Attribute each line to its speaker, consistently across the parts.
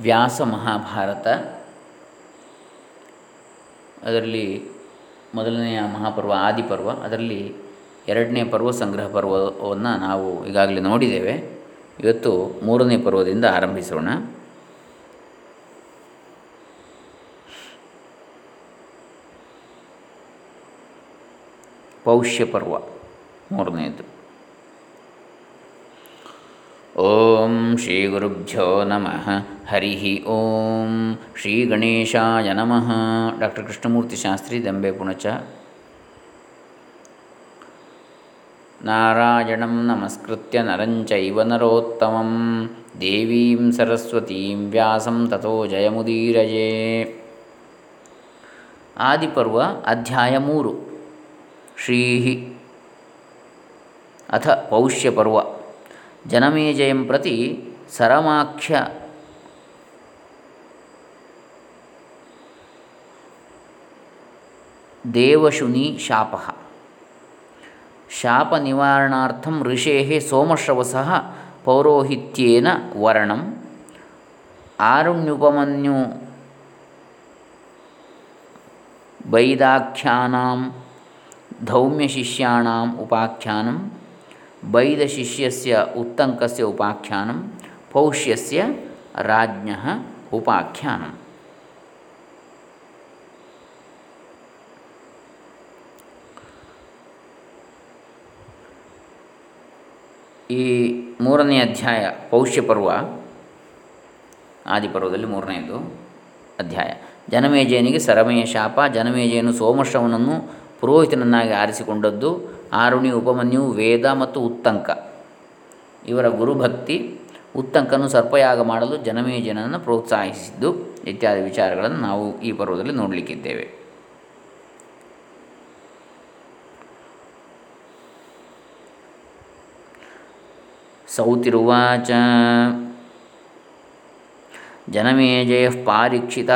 Speaker 1: ವ್ಯಾಸ ಮಹಾಭಾರತ. ಅದರಲ್ಲಿ ಮೊದಲನೆಯ ಮಹಾಪರ್ವ ಆದಿಪರ್ವ. ಅದರಲ್ಲಿ ಎರಡನೇ ಪರ್ವ ಸಂಗ್ರಹ ಪರ್ವವನ್ನು ನಾವು ಈಗಾಗಲೇ ನೋಡಿದ್ದೇವೆ. ಇವತ್ತು ಮೂರನೇ ಪರ್ವದಿಂದ ಆರಂಭಿಸೋಣ. ಪೌಷ್ಯ ಪರ್ವ ಮೂರನೆಯದು ಓಂ ಶ್ರೀ ಗುರುಭ್ಯೋ ನಮಃ. ಹರಿ ಓಂ. ಶ್ರೀ ಗಣೇಶಾಯ ನಮಃ. ಡಾಕ್ಟರ್ ಕೃಷ್ಣಮೂರ್ತಿ ಶಾಸ್ತ್ರಿ ದಂಬೆ ಪುಣಚ. ನಾರಾಯಣಂ ನಮಸ್ಕೃತ್ಯ ನರಂಚೈವ ನರೋತ್ತಮಂ. ದೇವೀಂ ಸರಸ್ವತೀಂ ವ್ಯಾಸಂ ತಥೋ ಜಯಮುದೀರಯೇ. ಆದಿಪರ್ವ ಅಧ್ಯಾಯ ಮೂರು. ಶ್ರೀ ಅಥ ಪೌಷ್ಯಪರ್ವ. ಜನಮೇಜಯಂ ಪ್ರತಿ ಸರಮಾಖ್ಯ ದೇವಶುನಿ ಶಾಪ ಶಾಪ ನಿವಾರಣಾರ್ಥಂ ಋಷೇ ಸೋಮಶ್ರವಸ ಪೌರೋಹಿತ್ಯೇನ ವರ್ಣಂ ಆರುಣ್ಯುಪಮನ್ಯು ವೈದಾಖ್ಯಾನಾಂ ಧೌಮ್ಯಶಿಷ್ಯಾಣಾಂ ಉಪಾಖ್ಯಾನಂ ಬೈದಶಿಷ್ಯಸ್ಯ ಉತ್ತಂಕಸ್ಯ ಉಪಾಖ್ಯಾನಂ, ಪೌಷ್ಯಸ್ಯ ರಾಜ್ಞ ಉಪಾಖ್ಯಾನಂ. ಈ ಮೂರನೇ ಅಧ್ಯಾಯ ಪೌಷ್ಯಪರ್ವ, ಆದಿಪರ್ವದಲ್ಲಿ ಮೂರನೆಯದು ಅಧ್ಯಾಯ. ಜನಮೇಜಯನಿಗೆ ಸರಮೆಯ ಶಾಪ, ಜನಮೇಜಯನು ಸೋಮಶ್ರವನನ್ನು ಪುರೋಹಿತನನ್ನಾಗಿ ಆರಿಸಿಕೊಂಡದ್ದು ಆರುಣಿ ಉಪಮನ್ಯು, ವೇದ ಮತ್ತು ಉತ್ತಂಕ. ಇವರ ಗುರುಭಕ್ತಿ ಉತ್ತಂಕನು ಸರ್ಪಯಾಗ ಮಾಡಲು ಜನಮೇಜನನ್ನು ಪ್ರೋತ್ಸಾಹಿಸಿದ್ದು ಇತ್ಯಾದಿ ವಿಚಾರಗಳನ್ನು ನಾವು ಈ ಪರ್ವದಲ್ಲಿ ನೋಡಲಿಕ್ಕಿದ್ದೇವೆ. ಸೌತಿರುವಾಚ. ಜನಮೇಜಯ ಪಾರೀಕ್ಷಿತ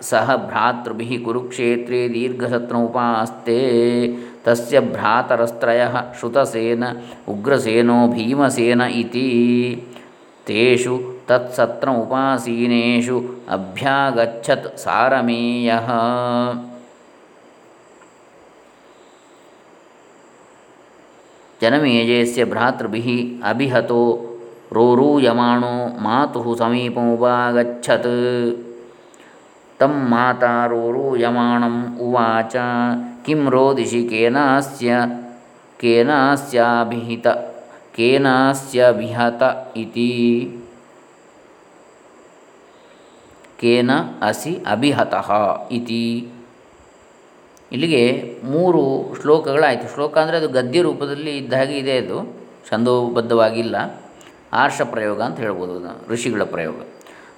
Speaker 1: ಸಹ ಭ್ರಾತೃಭಿ ಕುರುಕ್ಷೇತ್ರೇ ದೀರ್ಘಸತ್ನೋಪಾಸ್ತೆ ತಸ್ಯ ಭ್ರಾತರಸ್ತ್ರಯ ಶ್ರುತಸೇನ ಉಗ್ರಸೇನೋ ಭೀಮಸೇನ ಇತಿ ತೇಷು ತತ್ಸತ್ರ ಉಪಾಸೀನೇಷು ಅಭ್ಯಾಗಚ್ಚತ್ ಸಾರಮೇಯ ಜನಮೇಜಯಸ್ಯ ಭ್ರಾತೃಭಿಃ ಅಭಿಹತೋ ರೋರೂಯಮಾಣೋ ಮಾತುಃ ಸಮೀಪಮುಪಾಗಚ್ಚತ್ ತಂ ಮಾತಾ ರೋರೂಯಮಾಣಂ ಉವಾಚ ಕಿಂ ರೋದಿಷಿ ಕೇನಾಸ್ಯ ಕೇನಾಸ್ಯಾಭಿಹಿತ ಕೇನಾಸ್ಯಭಿಹತ ಇತಿ ಕೇನ ಅಸಿ ಅಭಿಹತಃ ಇತಿ ಇಲ್ಲಿಗೆ ಮೂರು ಶ್ಲೋಕಗಳಾಯಿತು. ಶ್ಲೋಕ ಅಂದರೆ ಅದು ಗದ್ಯ ರೂಪದಲ್ಲಿ ಇದ್ದ ಹಾಗೆ ಇದೆ ಅದು. ಛಂದೋಬದ್ಧವಾಗಿಲ್ಲ. ಆರ್ಷ ಪ್ರಯೋಗ ಅಂತ ಹೇಳ್ಬೋದು ಋಷಿಗಳ ಪ್ರಯೋಗ.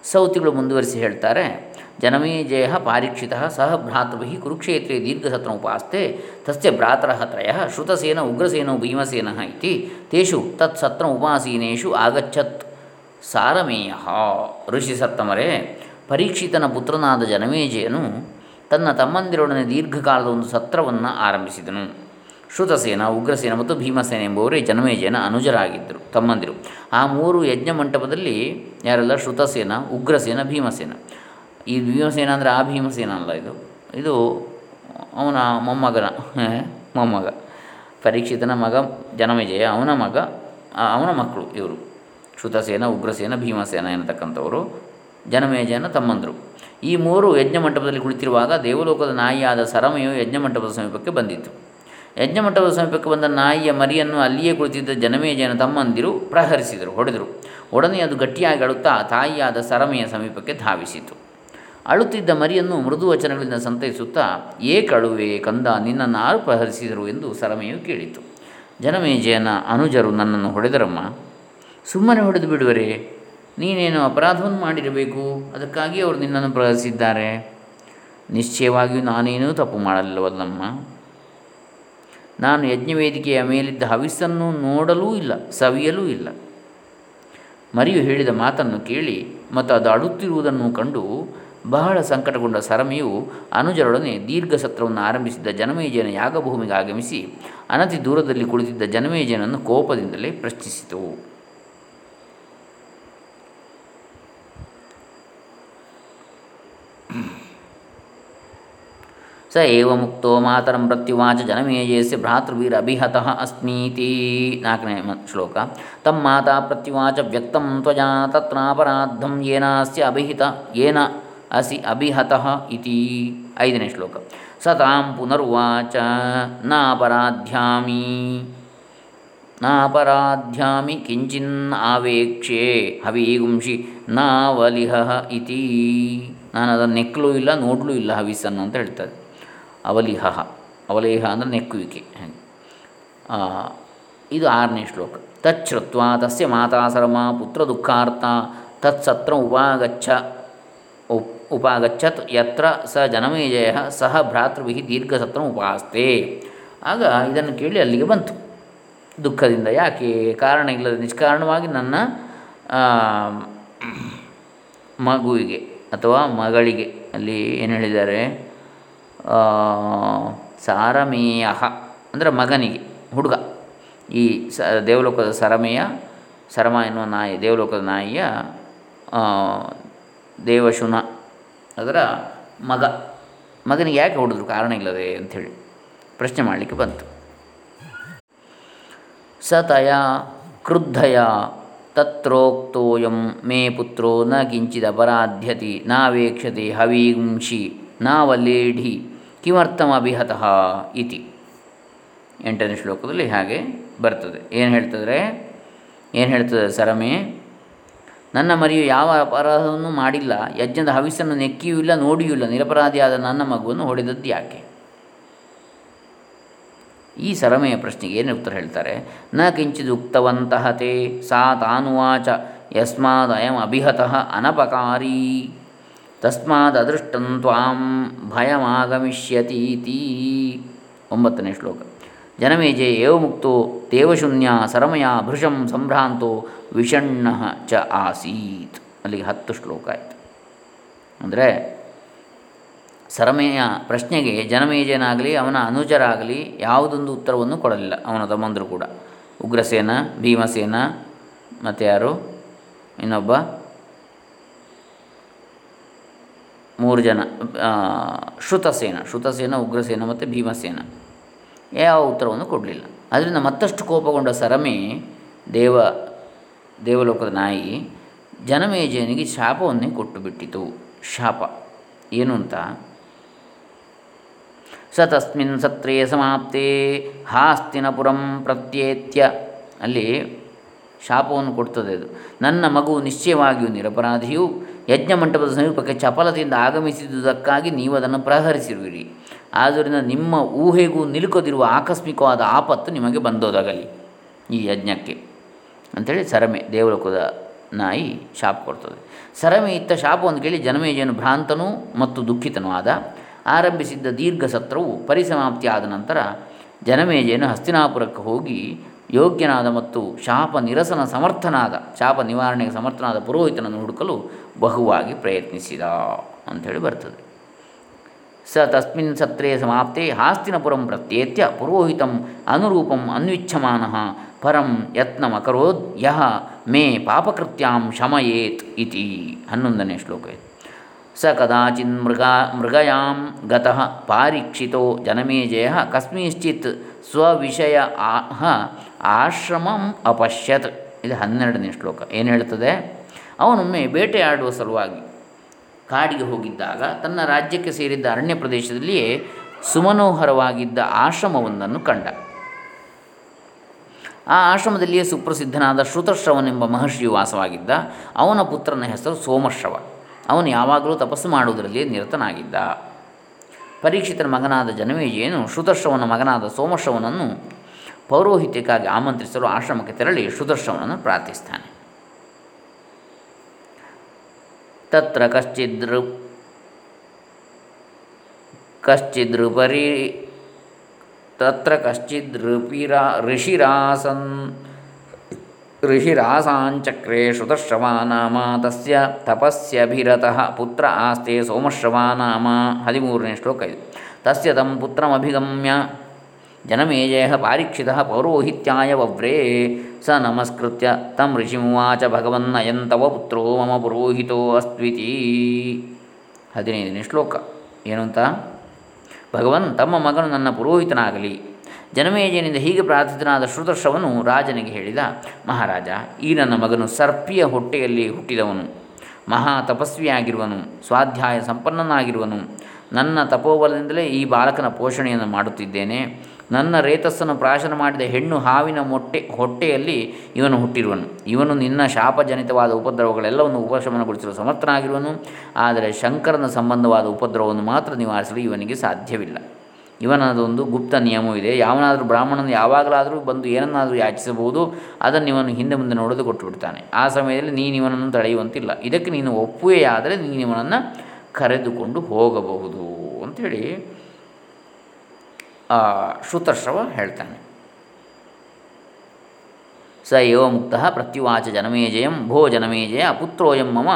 Speaker 1: ಸೌತಿಗಳು ಮುಂದುವರಿಸಿ ಹೇಳ್ತಾರೆ. ಜನಮೇಜಯ ಪಾರೀಕ್ಷಿತ ಸಹ ಭ್ರಾತೃಭಿ ಕುರುಕ್ಷೇತ್ರೇ ದೀರ್ಘಸತ್ರ ಉಪಾಸ್ತೆ ತಸ್ಯ ಭ್ರಾತರ ತ್ರಯ ಶ್ರುತಸೇನ ಉಗ್ರಸೇನೋ ಭೀಮಸೇನ ಇತಿ ತೇಷು ತತ್ಸತ್ರ ಉಪಾಸೀನೇಷು ಆಗಚ್ಚತ್ ಸಾರಮೇಯ ಋಷಿ ಸತ್ತಮರೇ ಪರೀಕ್ಷಿತನ ಪುತ್ರನಾದ ಜನಮೇಜಯನು ತನ್ನ ತಮ್ಮಂದಿರೊಡನೆ ದೀರ್ಘಕಾಲದ ಒಂದು ಸತ್ರವನ್ನು ಆರಂಭಿಸಿದನು. ಶ್ರುತಸೇನ, ಉಗ್ರಸೇನ ಮತ್ತು ಭೀಮಸೇನ ಎಂಬುವರೇ ಜನಮೇಜಯನ ಅನುಜರಾಗಿದ್ದರು, ತಮ್ಮಂದಿರು. ಆ ಮೂರು ಯಜ್ಞ ಮಂಟಪದಲ್ಲಿ ಯಾರೆಲ್ಲ ಶ್ರುತಸೇನ, ಉಗ್ರಸೇನ, ಭೀಮಸೇನ? ಈ ಭೀಮಸೇನ ಅಂದರೆ ಆ ಭೀಮಸೇನ ಅಲ್ಲ ಇದು. ಇದು ಅವನ ಮೊಮ್ಮಗನ ಮೊಮ್ಮಗ. ಪರೀಕ್ಷಿತನ ಮಗ ಜನಮೇಜಯ, ಅವನ ಮಗ ಅವನ ಮಕ್ಕಳು ಇವರು. ಶ್ರುತಸೇನ ಉಗ್ರಸೇನ, ಭೀಮಸೇನ ಎನ್ನತಕ್ಕಂಥವರು ಜನಮೇಜಯನ ತಮ್ಮಂದರು. ಈ ಮೂರು ಯಜ್ಞ ಮಂಟಪದಲ್ಲಿ ಕುಳಿತಿರುವಾಗ ದೇವಲೋಕದ ನಾಯಿಯಾದ ಸರಮೆಯು ಯಜ್ಞ ಮಂಟಪದ ಸಮೀಪಕ್ಕೆ ಬಂದಿತ್ತು. ಯಜ್ಞ ಮಂಟಪದ ಸಮೀಪಕ್ಕೆ ಬಂದ ನಾಯಿಯ ಮರಿಯನ್ನು ಅಲ್ಲಿಯೇ ಕುಳಿತಿದ್ದ ಜನಮೇಜಯನ ತಮ್ಮಂದಿರು ಪ್ರಹರಿಸಿದರು, ಹೊಡೆದರು. ಒಡನೆ ಅದು ಗಟ್ಟಿಯಾಗಿ ಅಳುತ್ತಾ ತಾಯಿಯಾದ ಸರಮೆಯ ಸಮೀಪಕ್ಕೆ ಧಾವಿಸಿತು. ಅಳುತ್ತಿದ್ದ ಮರಿಯನ್ನು ಮೃದು ವಚನಗಳಿಂದ ಸಂತೈಸುತ್ತಾ ಏಕಳುವೆ ಕಂದ, ನಿನ್ನನ್ನು ಆರು ಎಂದು ಸರಮೆಯು ಕೇಳಿತು. ಜನಮೇಜಯನ ಅನುಜರು ನನ್ನನ್ನು ಹೊಡೆದರಮ್ಮ. ಸುಮ್ಮನೆ ಹೊಡೆದು ಬಿಡುವರೆ, ನೀನೇನು ಅಪರಾಧವನ್ನು ಮಾಡಿರಬೇಕು? ಅದಕ್ಕಾಗಿ ಅವರು ನಿನ್ನನ್ನು ಪ್ರಹರಿಸಿದ್ದಾರೆ. ನಿಶ್ಚಯವಾಗಿಯೂ ನಾನೇನೂ ತಪ್ಪು ಮಾಡಲಿಲ್ಲವಲ್ಲಮ್ಮ. ನಾನು ಯಜ್ಞವೇದಿಕೆಯ ಮೇಲಿದ್ದ ಹವಿಸ್ಸನ್ನು ನೋಡಲೂ ಇಲ್ಲ, ಸವಿಯಲೂ ಇಲ್ಲ. ಮರಿಯು ಹೇಳಿದ ಮಾತನ್ನು ಕೇಳಿ, ಮತ್ತು ಅದು ಅಡುತ್ತಿರುವುದನ್ನು ಕಂಡು ಬಹಳ ಸಂಕಟಗೊಂಡ ಸರಮಿಯು ಅನುಜರೊಡನೆ ದೀರ್ಘ ಸತ್ರವನ್ನು ಆರಂಭಿಸಿದ್ದ ಜನಮೇಜಯನ ಯಾಗಭೂಮಿಗೆ ಆಗಮಿಸಿ ಅನತಿ ದೂರದಲ್ಲಿ ಕುಳಿತಿದ್ದ ಜನಮೇಜಯನನ್ನು ಕೋಪದಿಂದಲೇ ಪ್ರಶ್ನಿಸಿತು. ಸ ಏವ ಮುಕ್ತೋ ಮಾತರಂ ಪ್ರತ್ಯುವಾಚ ಜನಮೇಜಯಸ್ಯ ಭ್ರಾತೃಭಿರಭಿಹತಃ ಅಸ್ಮೀತಿ. ನಾಲ್ಕನೇ ಶ್ಲೋಕ. ತಮ್ಮ ಮಾತಾ ಪ್ರತ್ಯುವಾಚ ವ್ಯಕ್ತಂ ತ್ವಜಾ ತತ್ರಾಪರಾಧಂ ಏನಾಸ್ಯ ಅಭಿಹಿತ ಏನ ಅಸಿ ಅಭಿಹತಃ ಇತಿ ಐದನೇ ಶ್ಲೋಕ ಸ ತಾಂ ಪುನರುವಾಚ ನಾಪರಾಧ್ಯಾಮಿ ನಾಪರಾಧ್ಯಾಮಿ ಕಿಂಚಿನ್ ಆವೇಕ್ಷೆ ಹವೀಗುಂಷಿ ನಾವಲಿಹ ಇತಿ ನಾನು ಅದನ್ನು ನೆಕ್ಕಲೂ ಇಲ್ಲ, ನೋಡಲೂ ಇಲ್ಲ ಹವಿಸನ್ನು ಅಂತ ಹೇಳ್ತಾರೆ। ಅವಲಿಹ ಅವಲೇಹ ಅಂದರೆ ನೆಕ್ಕುವಿಕೆ ಇದು ಆರನೇ ಶ್ಲೋಕ। ತಚ್ಛ್ರುತ್ವ ತಸ್ಯ ಮಾತಾ ಸರ್ಮ, ಪುತ್ರ ದುಃಖಾರ್ಥ, ತತ್ಸತ್ರ ಉಪಾಗಚ್ಚ ಉಪ್ ಉಪಾಗಚ್ಚತ್ ಯತ್ರ ಸ ಜನಮೇಜಯ ಸಹ ಭ್ರಾತೃಭಿ ದೀರ್ಘಸತ್ರ ಉಪಾಸ್ತೆ. ಆಗ ಇದನ್ನು ಕೇಳಿ ಅಲ್ಲಿಗೆ ಬಂತು. ದುಃಖದಿಂದ ಯಾಕೆ? ಕಾರಣ ಇಲ್ಲದ ನಿಷ್ಕಾರಣವಾಗಿ ನನ್ನ ಮಗುವಿಗೆ ಅಥವಾ ಮಗಳಿಗೆ, ಅಲ್ಲಿ ಏನು ಹೇಳಿದ್ದಾರೆ? ಸಾರಮೇಯ, ಅಂದರೆ ಮಗನಿಗೆ, ಹುಡುಗ. ಈ ಸ, ದೇವಲೋಕದ ಸರಮೆಯ, ಸರಮ ಎನ್ನುವ ನಾಯಿ, ದೇವಲೋಕದ ನಾಯಿಯ ದೇವಶುನ. ಅದರ ಮಗ. ಮಗನಿಗೆ ಯಾಕೆ ಹೊಡೆದ್ರು ಕಾರಣ ಇಲ್ಲದೆ ಅಂಥೇಳಿ ಪ್ರಶ್ನೆ ಮಾಡಲಿಕ್ಕೆ ಬಂತು. ಸತಯ ತಯಾ ಕ್ರುದ್ಧಯ ತತ್ರೋಕ್ತೋಯಂ ಮೇ ಪುತ್ರೋ ನ ಕಿಂಚಿದಪರಾಧ್ಯತಿ ನಾವೇಕ್ಷತೆ ಹವೀಂಷಿ ನಾವಲೇಢಿ ಕಿಮರ್ಥಮಭಿಹತಃ ಇತಿ. ಎಂಟನೇ ಶ್ಲೋಕದಲ್ಲಿ ಹಾಗೆ ಬರ್ತದೆ. ಏನು ಹೇಳ್ತದ್ರೆ, ಏನು ಹೇಳ್ತದೆ ಸರಮೆ? ನನ್ನ ಮರಿಯು ಯಾವ ಅಪರಾಧವನ್ನು ಮಾಡಿಲ್ಲ, ಯಜ್ಞದ ಹವಿಸನ್ನು ನೆಕ್ಕಿಯೂ ಇಲ್ಲ, ನೋಡಿಯೂ ಇಲ್ಲ, ನಿರಪರಾಧಿಯಾದ ನನ್ನ ಮಗುವನ್ನು ಹೊಡೆದದ್ದು ಯಾಕೆ? ಈ ಸರಮೆಯ ಪ್ರಶ್ನೆಗೆ ಏನು ಉತ್ತರ ಹೇಳ್ತಾರೆ? ನ ಕಿಂಚಿದು ಉಕ್ತವಂತಹ ತೇ ಸಾ ತಾನುವಾಚ ಯಸ್ಮಾದಯಂ ಅಭಿಹತಃ ಅನಪಕಾರಿ, ತಸ್ಮಾದ್ ಅದೃಷ್ಟಂ ತ್ವಾಂ ಭಯಮಾಗಮಿಷ್ಯತೀತಿ. ಒಂಬತ್ತನೇ ಶ್ಲೋಕ. ಜನಮೇಜೆ ಏವ ಮುಕ್ತೋ ದೇವಶೂನ್ಯ ಸರಮಯ ಭೃಶಂ ಸಂಭ್ರಾಂತೋ, ವಿಷಣ್ಣ ಚ ಆಸೀತ್. ಅಲ್ಲಿಗೆ ಹತ್ತು ಶ್ಲೋಕ ಆಯಿತು. ಅಂದರೆ ಸರಮೆಯ ಪ್ರಶ್ನೆಗೆ ಜನಮೇಜೇನಾಗಲಿ, ಅವನ ಅನುಜರಾಗಲಿ ಯಾವುದೊಂದು ಉತ್ತರವನ್ನು ಕೊಡಲಿಲ್ಲ. ಅವನ ತಮ್ಮಂದರು ಕೂಡ. ಉಗ್ರಸೇನ, ಭೀಮಸೇನ, ಮತ್ತು ಯಾರು? ಇನ್ನೊಬ್ಬ? ಮೂರು ಜನ ಶ್ರುತಸೇನ. ಶ್ರುತಸೇನ, ಉಗ್ರಸೇನ ಮತ್ತು ಭೀಮಸೇನ. ಯಾವ ಉತ್ತರವನ್ನು ಕೊಡಲಿಲ್ಲ. ಅದರಿಂದ ಮತ್ತಷ್ಟು ಕೋಪಗೊಂಡ ಸರಮೆ, ದೇವ, ದೇವಲೋಕದ ನಾಯಿ, ಜನಮೇಜಯನಿಗೆ ಶಾಪವನ್ನೇ ಕೊಟ್ಟು ಬಿಟ್ಟಿತು ಶಾಪ. ಏನು ಅಂತ? ಸ ತಸ್ಮಿನ್ ಸತ್ರೇ ಸಮಾಪ್ತಿ, ಹಾಸ್ತಿನಪುರಂ ಪ್ರತ್ಯೇತ್ಯ. ಅಲ್ಲಿ ಶಾಪವನ್ನು ಕೊಡ್ತದೆ ಅದು. ನನ್ನ ಮಗು ನಿಶ್ಚಯವಾಗಿಯೂ ನಿರಪರಾಧಿಯು ಯಜ್ಞ ಮಂಟಪದ ಸಮೀಪಕ್ಕೆ ಚಪಲತೆಯಿಂದ ಆಗಮಿಸಿದುದಕ್ಕಾಗಿ ನೀವು ಅದನ್ನು ಪ್ರಹರಿಸಿರುವಿರಿ. ಆದ್ದರಿಂದ ನಿಮ್ಮ ಊಹೆಗೂ ನಿಲುಕದಿರುವ ಆಕಸ್ಮಿಕವಾದ ಆಪತ್ತು ನಿಮಗೆ ಬಂದೋದಾಗಲಿ ಈ ಯಜ್ಞಕ್ಕೆ. ಅಂಥೇಳಿ ಸರಮೆ, ದೇವಲೋಕದ ನಾಯಿ ಶಾಪ ಕೊಡ್ತದೆ. ಸರಮೆ ಇತ್ತ ಶಾಪವನ್ನು ಕೇಳಿ ಜನಮೇಜನು ಭ್ರಾಂತನೂ ಮತ್ತು ದುಃಖಿತನೂ ಆದ. ಆರಂಭಿಸಿದ್ದ ದೀರ್ಘ ಸತ್ರವು ಪರಿಸಮಾಪ್ತಿಯಾದ ನಂತರ ಜನಮೇಜಯನು ಹಸ್ತಿನಾಪುರಕ್ಕೆ ಹೋಗಿ ಯೋಗ್ಯನಾದ ಮತ್ತು ಶಾಪ ನಿರಸನ ಸಮರ್ಥನಾದ, ಶಾಪ ನಿವಾರಣೆಗೆ ಸಮರ್ಥನಾದ ಪುರೋಹಿತನನ್ನು ಹುಡುಕಲು ಬಹುವಾಗಿ ಪ್ರಯತ್ನಿಸಿದ ಅಂಥೇಳಿ ಬರ್ತದೆ. ಸ ತಸ್ಮಿನ್ ಸತ್ರೇ ಸಮಾಪ್ತೆ ಹಾಸ್ತಿನಪುರಂ ಪ್ರತ್ಯೇತ್ಯ ಪುರೋಹಿತಂ ಅನುರೂಪಂ ಅನ್ವಿಚ್ಛಮಾನ ಪರಂ ಯತ್ನಮಕರೋದ್ ಯಹ ಮೇ ಪಾಪಕೃತ್ಯಾಂ ಶಮಯೇತ್ ಇತಿ ಹನ್ನೊಂದನೇ ಶ್ಲೋಕ ಸ ಕದಾಚಿನ್ ಮೃಗ ಮೃಗಯಾಂ ಗತಃ ಪಾರೀಕ್ಷಿತೋ ಜನಮೇಜಯ ಕಸ್ಮಿಶ್ಚಿತ್ ಸ್ವವಿಷಯ ಆಹ ಆಶ್ರಮಂ ಅಪಶ್ಯತ್. ಇದು ಹನ್ನೆರಡನೇ ಶ್ಲೋಕ. ಏನು ಹೇಳ್ತದೆ? ಅವನೊಮ್ಮೆ ಬೇಟೆಯಾಡುವ ಸಲುವಾಗಿ ಕಾಡಿಗೆ ಹೋಗಿದ್ದಾಗ ತನ್ನ ರಾಜ್ಯಕ್ಕೆ ಸೇರಿದ್ದ ಅರಣ್ಯ ಪ್ರದೇಶದಲ್ಲಿಯೇ ಸುಮನೋಹರವಾಗಿದ್ದ ಆಶ್ರಮವೊಂದನ್ನು ಕಂಡ. ಆ ಆಶ್ರಮದಲ್ಲಿಯೇ ಸುಪ್ರಸಿದ್ಧನಾದ ಶ್ರುತಶ್ರವನೆಂಬ ಮಹರ್ಷಿಯು ವಾಸವಾಗಿದ್ದ. ಅವನ ಪುತ್ರನ ಹೆಸರು ಸೋಮಶ್ರವ. ಅವನು ಯಾವಾಗಲೂ ತಪಸ್ಸು ಮಾಡುವುದರಲ್ಲಿ ನಿರತನಾಗಿದ್ದ. ಪರೀಕ್ಷಿತನ ಮಗನಾದ ಜನಮೇಜಯನು ಶ್ರುತಶ್ರವನ ಮಗನಾದ ಸೋಮಶ್ರವನನ್ನು ಪೌರೋಹಿತ್ಯಕ್ಕಾಗಿ ಆಮಂತ್ರಿಸಲು ಆಶ್ರಮಕ್ಕೆ ತೆರಳಿ ಸುದರ್ಶನವನ್ನು ಪ್ರಾರ್ಥಿಸ್ತಾನೆ ತತ್ರ ಕಶ್ಚಿದೃ ಕಶ್ಚಿದೃಪರಿ ತತ್ರ ಕಶ್ಚಿದೃಪಿರಾ ಋಷಿರಾಸನ್, ಋಷಿರಾಸಾಂಚಕ್ರೆ ಶ್ರುತಶ್ರವಾ ನಾಮ ತಸ್ಯ ತಪಸ್ಯಭಿರತಃ ಪುತ್ರ ಆಸ್ತೆ ಸೋಮಶ್ರವಾ ನಾಮ ಹದಿಮೂರನೇ ಶ್ಲೋಕ ಇದು. ತಸ್ಯ ತಂ ಪುತ್ರಮಭಿಗಮ್ಯ ಜನಮೇಜಯ ಪಾರೀಕ್ಷಿತ ಪೌರೋಹಿತ್ಯಾಯ ವವ್ರೇ ಸ ನಮಸ್ಕೃತ್ಯ ತಂ ಋಷಿಮುವಾಚ ಭಗವನ್ನಯಂ ತವ ಪುತ್ರೋ ಮಮ ಪುರೋಹಿತೋ ಅಸ್ತ್ವಿತಿ ಹದಿನೈದನೇ ಶ್ಲೋಕ. ಏನು ಭಗವನ್ ತಮ್ಮ ಮಗನು ನನ್ನ ಪುರೋಹಿತನಾಗಲಿ. ಜನಮೇಜಯನಿಂದ ಹೀಗೆ ಪ್ರಾರ್ಥಿತನಾದ ಶ್ರುತರ್ಷವನು ರಾಜನಿಗೆ ಹೇಳಿದ, ಮಹಾರಾಜ, ಈ ನನ್ನ ಮಗನು ಸರ್ಪಿಯ ಹೊಟ್ಟೆಯಲ್ಲಿ ಹುಟ್ಟಿದವನು. ಮಹಾ ತಪಸ್ವಿಯಾಗಿರುವನು. ಸ್ವಾಧ್ಯಾಯ ಸಂಪನ್ನನಾಗಿರುವನು. ನನ್ನ ತಪೋಬಲದಿಂದಲೇ ಈ ಬಾಲಕನ ಪೋಷಣೆಯನ್ನು ಮಾಡುತ್ತಿದ್ದೇನೆ. ನನ್ನ ರೇತಸ್ಸನ್ನು ಪ್ರಾಶನ ಮಾಡಿದ ಹೆಣ್ಣು ಹಾವಿನ ಮೊಟ್ಟೆ, ಹೊಟ್ಟೆಯಲ್ಲಿ ಇವನು ಹುಟ್ಟಿರುವನು. ಇವನು ನಿನ್ನ ಶಾಪಜನಿತವಾದ ಉಪದ್ರವಗಳೆಲ್ಲವನ್ನು ಉಪಶಮನಗೊಳಿಸಲು ಸಮರ್ಥನಾಗಿರುವನು. ಆದರೆ ಶಂಕರನ ಸಂಬಂಧವಾದ ಉಪದ್ರವವನ್ನು ಮಾತ್ರ ನಿವಾರಿಸಲು ಇವನಿಗೆ ಸಾಧ್ಯವಿಲ್ಲ. ಇವನದೊಂದು ಗುಪ್ತ ನಿಯಮವಿದೆ. ಯಾವನಾದರೂ ಬ್ರಾಹ್ಮಣನು ಯಾವಾಗಲಾದರೂ ಬಂದು ಏನನ್ನಾದರೂ ಯಾಚಿಸಬಹುದು. ಅದನ್ನು ಇವನು ಹಿಂದೆ ಮುಂದೆ ನೋಡೋದು ಕೊಟ್ಟುಬಿಡ್ತಾನೆ. ಆ ಸಮಯದಲ್ಲಿ ನೀನು ಇವನನ್ನು ತಡೆಯುವಂತಿಲ್ಲ. ಇದಕ್ಕೆ ನೀನು ಒಪ್ಪುವೆಯಾದರೆ ನೀನು ಇವನನ್ನು ಕರೆದುಕೊಂಡು ಹೋಗಬಹುದು ಅಂಥೇಳಿ ಶ್ರುತಶ್ರವ ಹೇಳ್ತಾನೆ. ಸ ಏವ ಮುಕ್ತ ಪ್ರತ್ಯುವಾಚ ಜನಮೇಜಯಂ ಭೋ ಜನಮೇಜಯ ಪುತ್ರೋಯಂ ಮಮ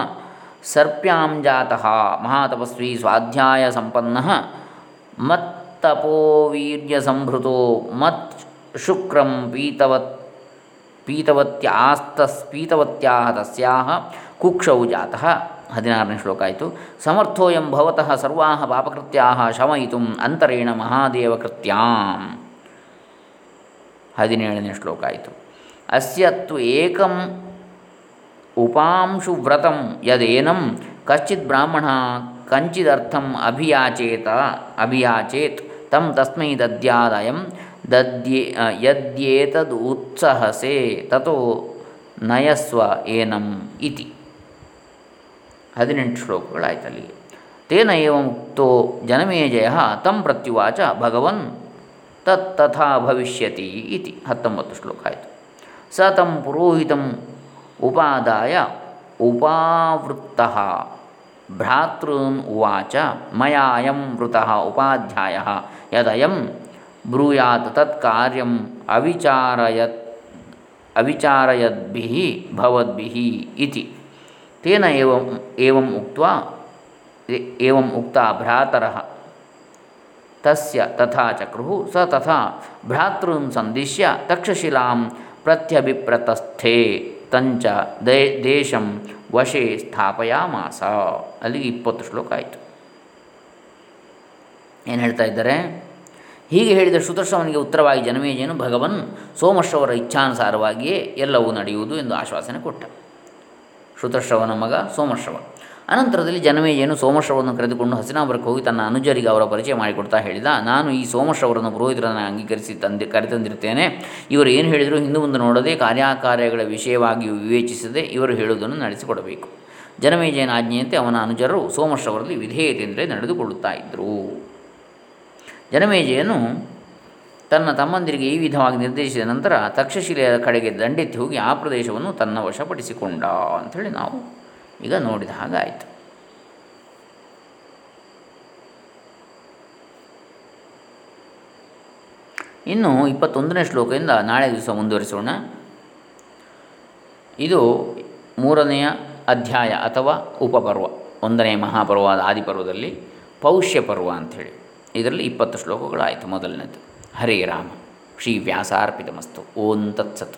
Speaker 1: ಸರ್ಪ್ಯಾಂ ಜಾತಃ ಮಹಾತಪಸ್ವಿ ಸ್ವಾಧ್ಯಾಯ ಸಂಪನ್ನ ಮತ್ತಪೋವೀರ್ಯ ಸಂಭೃತೋ ಮತ್ ಶುಕ್ರಂ ಪೀತವತ್ ಪೀತವತ್ಯಾಸ್ತಸ್ ಪೀತವತ್ಯಾಹ ತಸ್ಯಾಹ ಕುಕ್ಷೌ ಜಾತಃ ಹದಿನಾರನೇ ಶ್ಲೋಕ ಆಯಿತು. ಸಮರ್ಥೋಯಂ ಭವತಃ ಸರ್ವಾ ಪಾಪಕೃತ್ಯಾ ಶಮಯಿತು ಅಂತರೇಣ ಮಹಾದೇವ ಕೃತ್ಯಾಂ ಹದಿನೇಳನೇ ಶ್ಲೋಕ ಆಯಿತು. ಅಸ್ಯತ್ತು ಏಕಂ ಉಪಾಂಶು ವ್ರತಂ ಯದೇನಂ ಕಶ್ಚಿತ್ ಬ್ರಾಹ್ಮಣ ಕಂಚಿದರ್ಥಂ ಅಭಿಯಾಚೇತ, ಅಭಿಯಾಚೇತ್ ತಂ ತಸ್ಮೈ ದದ್ಯಾದಯಂ ದದ್ಯೇ ಯದ್ಯೇತದ್ ಉತ್ಸಹಸೆ ತಥೋ ನಯಸ್ವ ಏನಂ ಇತಿ. ಹದಿನೆಂಟು ಶ್ಲೋಕಗಳಾಯ್ತು ಅಲ್ಲಿಗೆ ತೇನ ಏವ ಮುಕ್ತೋ ಜನಮೇಜಯ ತಂ ಪ್ರತ್ಯುವಾಚ ಭಗವನ್ ತತ್ ತಥಾ ಭವಿಷ್ಯತಿ ಇತಿ. ಹತ್ತೊಂಬತ್ತು ಶ್ಲೋಕ ಆಯಿತು. ಸ ತಂ ಪುರೋಹಿತಂ ಉಪಾದಾಯ ಉಪಾವೃತ್ತ. ಭ್ರಾತೃನ್ ಉವಾಚ ಮಯಾ ಅಯಂ ವೃತಃ ಉಪಾಧ್ಯಾಯ. ಯದಯಂ ಬ್ರೂಯಾತ್ ತತ್ ಕಾರ್ಯಂ ಅವಿಚಾರಯತ್ ಅವಿಚಾರಯದ್ಭಿ ಭವದ್ಭಿ ಇತಿ. ತೇನ ಏವಂ ಏವಂ ಏವಂ ಉಕ್ತಾ ಭ್ರಾತರಃ ತಸ್ಯ ತಥಾ ಚಕ್ರು ಸ ತಥಾ ಭ್ರಾತೃನ್ ಸಂದಿಶ್ಯ ತಕ್ಷಶಿಲಾಂ ಪ್ರತ್ಯಭಿಪ್ರತಸ್ಥೆ ತಂಚ ದೇ ದೇಶಂ ವಶೇ ಸ್ಥಾಪಯಾಮಾಸ ಅಲ್ಲಿಗೆ ಇಪ್ಪತ್ತು ಶ್ಲೋಕ ಆಯಿತು. ಏನು ಹೇಳ್ತಾ ಇದ್ದಾರೆ? ಹೀಗೆ ಹೇಳಿದ ಶ್ರುತಶ್ರವನಿಗೆ ಉತ್ತರವಾಗಿ ಜನಮೇಜೇನು ಭಗವನ್ ಸೋಮಶ್ರವರ ಇಚ್ಛಾನುಸಾರವಾಗಿಯೇ ಎಲ್ಲವೂ ನಡೆಯುವುದು ಎಂದು ಆಶ್ವಾಸನೆ ಕೊಟ್ಟ. ಶ್ರುತಶ್ರವನ ಮಗ ಸೋಮಶ್ರವ. ಅನಂತರದಲ್ಲಿ ಜನಮೇಜಯನು ಸೋಮಶ್ರವನ್ನು ಕರೆದುಕೊಂಡು ಹಸಿನಾಪುರಕ್ಕೆ ಹೋಗಿ ತನ್ನ ಅನುಜರಿಗೆ ಅವರ ಪರಿಚಯ ಮಾಡಿಕೊಡ್ತಾ ಹೇಳಿದ, ನಾನು ಈ ಸೋಮಶ್ರವರನ್ನು ಪುರೋಹಿತರನ್ನು ಅಂಗೀಕರಿಸಿ ತಂದೆ, ಕರೆತಂದಿರುತ್ತೇನೆ. ಇವರು ಏನು ಹೇಳಿದರೂ ಹಿಂದೆ ಮುಂದೆ ನೋಡದೆ, ಕಾರ್ಯಕಾರ್ಯಗಳ ವಿಷಯವಾಗಿ ವಿವೇಚಿಸದೆ ಇವರು ಹೇಳುವುದನ್ನು ನಡೆಸಿಕೊಡಬೇಕು. ಜನಮೇಜಯನ ಆಜ್ಞೆಯಂತೆ ಅವನ ಅನುಜರು ಸೋಮಶ್ರವರಲ್ಲಿ ವಿಧೇಯತೆಯಿಂದಲೇ ನಡೆದುಕೊಳ್ಳುತ್ತಾ ಇದ್ದರು ಜನಮೇಜಯನು ತನ್ನ ತಮ್ಮಂದಿರಿಗೆ ಈ ವಿಧವಾಗಿ ನಿರ್ದೇಶಿಸಿದ ನಂತರ ತಕ್ಷಶಿಲೆಯ ಕಡೆಗೆ ದಂಡೆತ್ತಿ ಹೋಗಿ ಆ ಪ್ರದೇಶವನ್ನು ತನ್ನ ವಶಪಡಿಸಿಕೊಂಡ ಅಂಥೇಳಿ ನಾವು ಈಗ ನೋಡಿದ ಹಾಗಾಯಿತು ಇನ್ನು ಇಪ್ಪತ್ತೊಂದನೇ ಶ್ಲೋಕದಿಂದ ನಾಳೆ ದಿವಸ ಮುಂದುವರಿಸೋಣ. ಇದು ಮೂರನೆಯ ಅಧ್ಯಾಯ ಅಥವಾ ಉಪಪರ್ವ ಒಂದನೇ ಮಹಾಪರ್ವದ ಆದಿಪರ್ವದಲ್ಲಿ ಪೌಷ್ಯ ಪರ್ವ ಅಂಥೇಳಿ. ಇದರಲ್ಲಿ ಇಪ್ಪತ್ತು ಶ್ಲೋಕಗಳಾಯಿತು ಮೊದಲನೇದು. ಹರೇ ರಾಮ. ಶ್ರೀ ವ್ಯಾಸಾರ್ಪಿತಮಸ್ತು. ಓಂ ತತ್ಸತ್.